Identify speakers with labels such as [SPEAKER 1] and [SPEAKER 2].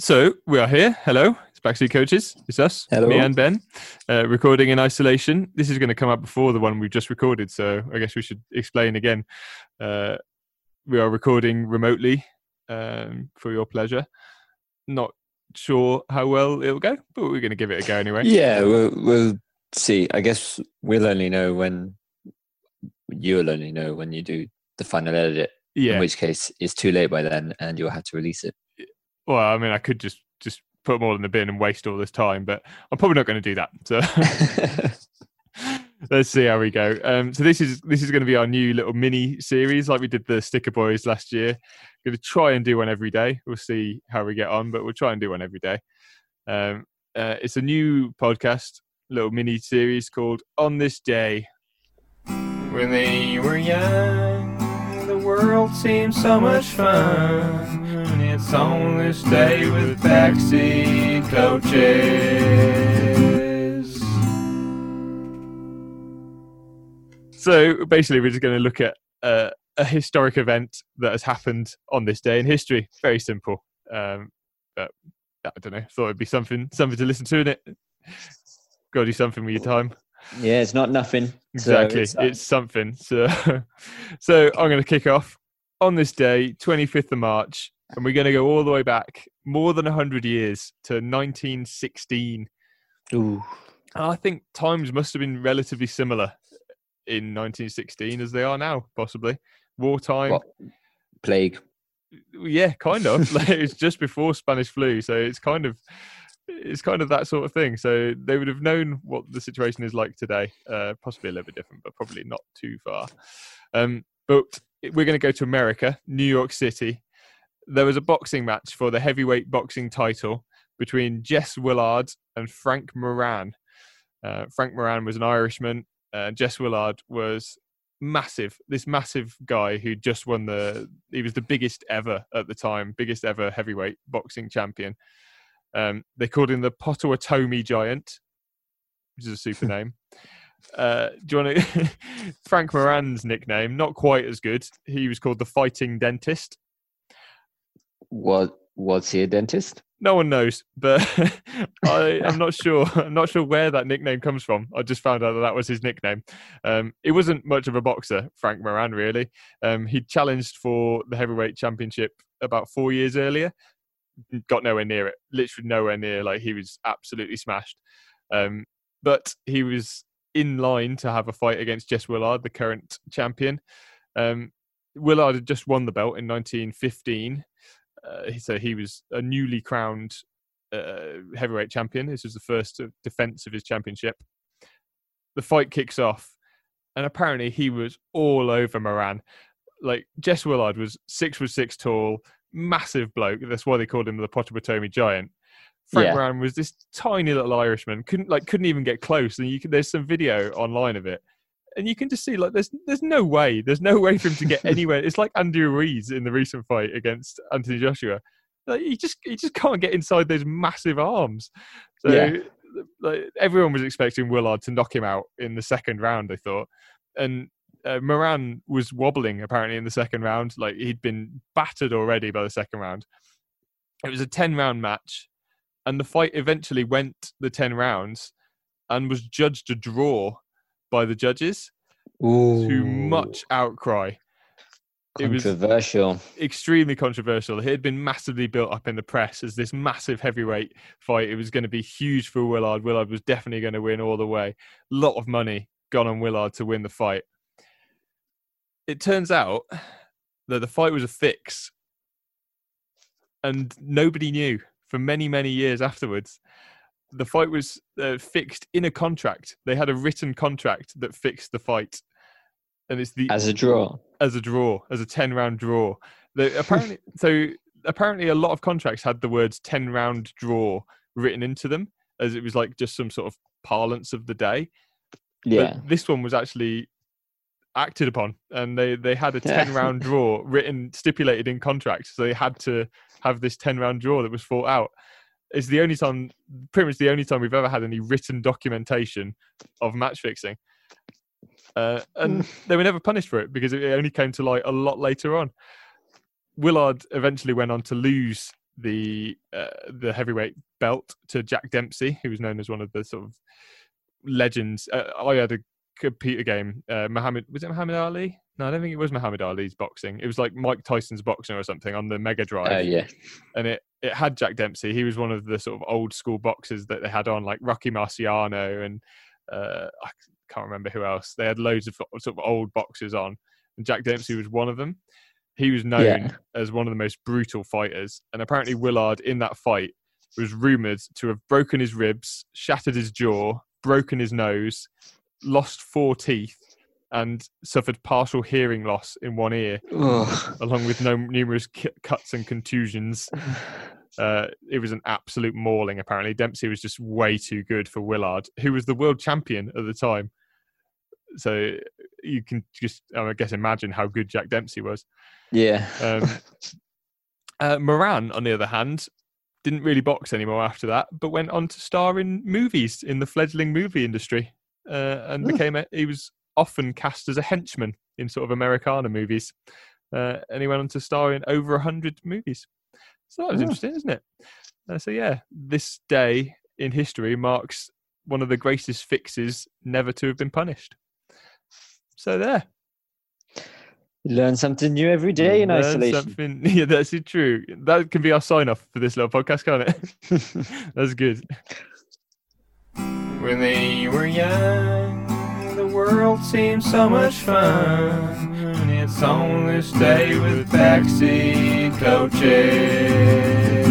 [SPEAKER 1] So we are here. Hello, it's Backseat Coaches. It's us,
[SPEAKER 2] Hello.
[SPEAKER 1] me and Ben, uh, recording in isolation. This is going to come out before the one we've just recorded, so I guess we should explain again. Uh, we are recording remotely um, for your pleasure. Not sure how well it'll go, but we're going to give it a go anyway.
[SPEAKER 2] Yeah, we'll, we'll see. I guess we'll only know when you'll only know when you do the final edit.
[SPEAKER 1] Yeah.
[SPEAKER 2] In which case, it's too late by then, and you'll have to release it.
[SPEAKER 1] Well, I mean, I could just just put them all in the bin and waste all this time, but I'm probably not going to do that. So. Let's see how we go. Um, so this is this is going to be our new little mini series, like we did the Sticker Boys last year. Going to try and do one every day. We'll see how we get on, but we'll try and do one every day. Um, uh, it's a new podcast, little mini series called "On This Day."
[SPEAKER 3] When they were young, the world seemed so much fun. And it's on this day with backseat coaches.
[SPEAKER 1] So basically, we're just going to look at uh, a historic event that has happened on this day in history. Very simple, um, but I don't know. Thought it'd be something something to listen to in it. Got to do something with your time.
[SPEAKER 2] yeah, it's not nothing.
[SPEAKER 1] Exactly,
[SPEAKER 2] So
[SPEAKER 1] it's, something. So, so I'm going to kick off on this day, 25th of March, and we're going to go all the way back more than 100 years to 1916.
[SPEAKER 2] Ooh,
[SPEAKER 1] And I think times must have been relatively similar in 1916 as they are now, possibly. Wartime,
[SPEAKER 2] what? Plague.
[SPEAKER 1] yeah, kind of. like, it's just before Spanish flu, so it's kind of it's kind of that sort of thing. So they would have known what the situation is like today. Uh, possibly a little bit different, but probably not too far. Um, but we're going to go to America, New York City. There was a boxing match for the heavyweight boxing title between Jess Willard and Frank Moran. Uh, Frank Moran was an Irishman. Uh, Jess Willard was massive. This massive guy who just won the. He was the biggest ever at the time, biggest ever heavyweight boxing champion. Um, they called him the Potawatomi Giant, which is a super name. Uh, do you want to? Frank Moran's nickname, not quite as good. He was called the Fighting Dentist.
[SPEAKER 2] What? Was he a dentist?
[SPEAKER 1] No one knows, but I, I'm not sure. I'm not sure where that nickname comes from. I just found out that that was his nickname. Um, he wasn't much of a boxer, Frank Moran. Really, um, he challenged for the heavyweight championship about four years earlier. Got nowhere near it. Literally nowhere near. Like he was absolutely smashed. Um, but he was in line to have a fight against Jess Willard, the current champion. Um, Willard had just won the belt in 1915 uh, so he was a newly crowned uh, heavyweight champion. This was the first defense of his championship. The fight kicks off, and apparently he was all over Moran. Like Jess Willard was six foot six tall, massive bloke. That's why they called him the Potawatomi Giant. Frank
[SPEAKER 2] Yeah.
[SPEAKER 1] Moran was this tiny little Irishman. Couldn't like couldn't even get close. And you can, there's some video online of it, and you can just see like there's there's no way there's no way for him to get anywhere. It's like Andrew Ruiz in the recent fight against Anthony Joshua. Like he just he just can't get inside those massive arms. So
[SPEAKER 2] Yeah.
[SPEAKER 1] like everyone was expecting Willard to knock him out in the second round. They thought, and uh, Moran was wobbling apparently in the second round. Like he'd been battered already by the second round. It was a ten round match, and the fight eventually went the ten rounds, and was judged a draw by the judges
[SPEAKER 2] Ooh,
[SPEAKER 1] to much outcry. it was-
[SPEAKER 2] controversial.
[SPEAKER 1] extremely controversial. It had been massively built up in the press as this massive heavyweight fight. It was going to be huge for Willard. Willard was definitely going to win all the way. A lot of money gone on Willard to win the fight. It turns out that the fight was a fix, and nobody knew for many, many years afterwards. The fight was uh, fixed in a contract. They had a written contract that fixed the fight, and it's the
[SPEAKER 2] As a draw.
[SPEAKER 1] as a draw, as a ten round draw. Apparently, so apparently, a lot of contracts had the words ten round draw written into them, as it was like just some sort of parlance of the day.
[SPEAKER 2] Yeah.
[SPEAKER 1] But this one was actually acted upon, and they they had a ten round draw written stipulated in contracts, so they had to have this ten round draw that was fought out. It's the only time, pretty much the only time we've ever had any written documentation of match fixing. Uh, and they were never punished for it because it only came to light a lot later on. Willard eventually went on to lose the uh, the heavyweight belt to Jack Dempsey, who was known as one of the sort of legends. Uh, I had a computer game. Uh, Muhammad was it Muhammad Ali? No, I don't think it was Muhammad Ali's boxing. It was like Mike Tyson's boxing or something on the Mega Drive.
[SPEAKER 2] Uh, yeah.
[SPEAKER 1] and it it had Jack Dempsey. He was one of the sort of old school boxers that they had on, like Rocky Marciano and uh, I can't remember who else. They had loads of sort of old boxers on, and Jack Dempsey was one of them. He was known
[SPEAKER 2] Yeah.
[SPEAKER 1] as one of the most brutal fighters, and apparently Willard in that fight was rumored to have broken his ribs, shattered his jaw, broken his nose, lost four teeth, and suffered partial hearing loss in one ear,
[SPEAKER 2] Oh.
[SPEAKER 1] along with no, numerous ki- cuts and contusions. Uh, it was an absolute mauling. Apparently, Dempsey was just way too good for Willard, who was the world champion at the time. So you can just, I guess, imagine how good Jack Dempsey was.
[SPEAKER 2] Yeah.
[SPEAKER 1] Um, uh, Moran, on the other hand, didn't really box anymore after that, but went on to star in movies in the fledgling movie industry, uh, and became a, he was often cast as a henchman in sort of Americana movies, uh, and he went on to star in over a hundred movies. So that was
[SPEAKER 2] Oh.
[SPEAKER 1] interesting, isn't it? Uh, so yeah, this day in history marks one of the greatest fixes never to have been punished. So there.
[SPEAKER 2] You learn something new every day in
[SPEAKER 1] Learn
[SPEAKER 2] isolation.
[SPEAKER 1] Something, yeah, that's true. That can be our sign off for this little podcast, can't it? that's good.
[SPEAKER 3] When they were young, the world seems so much fun. It's on this day with backseat coaches.